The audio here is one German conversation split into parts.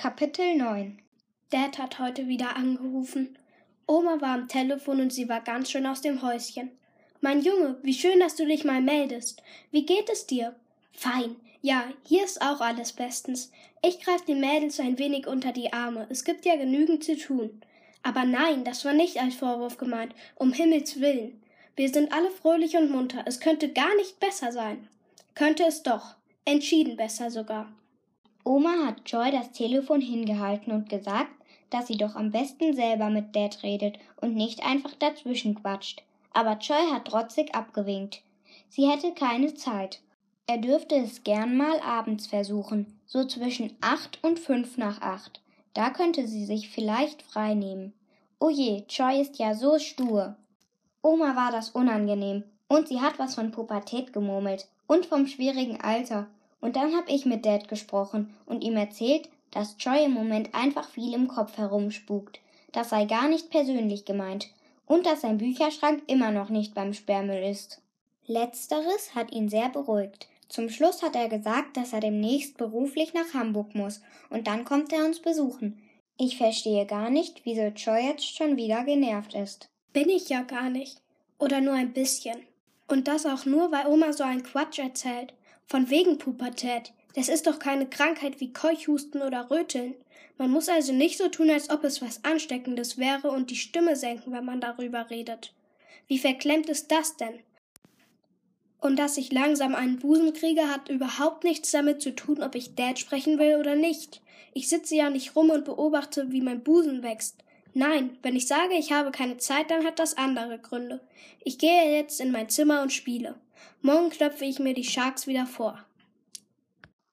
Kapitel 9 Dad hat heute wieder angerufen. Oma war am Telefon und sie war ganz schön aus dem Häuschen. Mein Junge, wie schön, dass du dich mal meldest. Wie geht es dir? Fein. Ja, hier ist auch alles bestens. Ich greife den Mädels ein wenig unter die Arme. Es gibt ja genügend zu tun. Aber nein, das war nicht als Vorwurf gemeint. Um Himmels willen. Wir sind alle fröhlich und munter. Es könnte gar nicht besser sein. Könnte es doch. Entschieden besser sogar. Oma hat Joy das Telefon hingehalten und gesagt, dass sie doch am besten selber mit Dad redet und nicht einfach dazwischen quatscht. Aber Joy hat trotzig abgewinkt. Sie hätte keine Zeit. Er dürfte es gern mal abends versuchen, so zwischen acht und fünf nach acht. Da könnte sie sich vielleicht frei nehmen. Oh je, Joy ist ja so stur. Oma war das unangenehm, und sie hat was von Pubertät gemurmelt und vom schwierigen Alter. Und dann hab ich mit Dad gesprochen und ihm erzählt, dass Joy im Moment einfach viel im Kopf herumspukt. Das sei gar nicht persönlich gemeint. Und dass sein Bücherschrank immer noch nicht beim Sperrmüll ist. Letzteres hat ihn sehr beruhigt. Zum Schluss hat er gesagt, dass er demnächst beruflich nach Hamburg muss, und dann kommt er uns besuchen. Ich verstehe gar nicht, wieso Joy jetzt schon wieder genervt ist. Bin ich ja gar nicht. Oder nur ein bisschen. Und das auch nur, weil Oma so einen Quatsch erzählt. Von wegen Pubertät. Das ist doch keine Krankheit wie Keuchhusten oder Röteln. Man muss also nicht so tun, als ob es was Ansteckendes wäre und die Stimme senken, wenn man darüber redet. Wie verklemmt ist das denn? Und dass ich langsam einen Busen kriege, hat überhaupt nichts damit zu tun, ob ich Dad sprechen will oder nicht. Ich sitze ja nicht rum und beobachte, wie mein Busen wächst. Nein, wenn ich sage, ich habe keine Zeit, dann hat das andere Gründe. Ich gehe jetzt in mein Zimmer und spiele. Morgen knöpfe ich mir die Sharks wieder vor.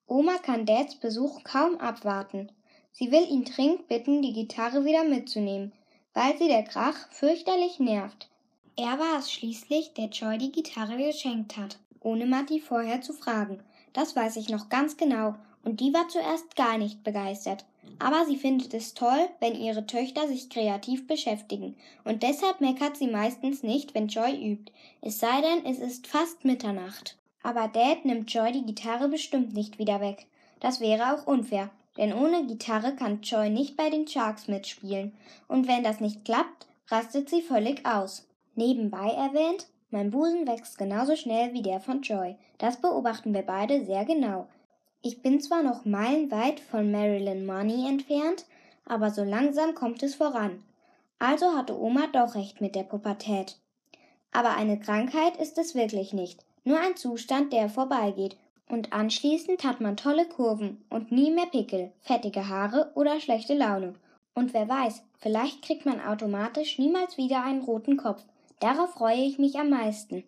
Oma kann Dads Besuch kaum abwarten. Sie will ihn dringend bitten, die Gitarre wieder mitzunehmen, weil sie der Krach fürchterlich nervt. Er war es schließlich, der Joy die Gitarre geschenkt hat, ohne Matti vorher zu fragen. Das weiß ich noch ganz genau, und die war zuerst gar nicht begeistert. Aber sie findet es toll, wenn ihre Töchter sich kreativ beschäftigen, und deshalb meckert sie meistens nicht, wenn Joy übt, es sei denn, es ist fast Mitternacht. Aber Dad nimmt Joy die Gitarre bestimmt nicht wieder weg. Das wäre auch unfair, denn ohne Gitarre kann Joy nicht bei den Sharks mitspielen, und wenn das nicht klappt, rastet sie völlig aus. Nebenbei erwähnt, mein Busen wächst genauso schnell wie der von Joy. Das beobachten wir beide sehr genau. Ich bin zwar noch meilenweit von Marilyn Money entfernt, aber so langsam kommt es voran. Also hatte Oma doch recht mit der Pubertät. Aber eine Krankheit ist es wirklich nicht, nur ein Zustand, der vorbeigeht, und anschließend hat man tolle Kurven und nie mehr Pickel, fettige Haare oder schlechte Laune. Und wer weiß, vielleicht kriegt man automatisch niemals wieder einen roten Kopf. Darauf freue ich mich am meisten.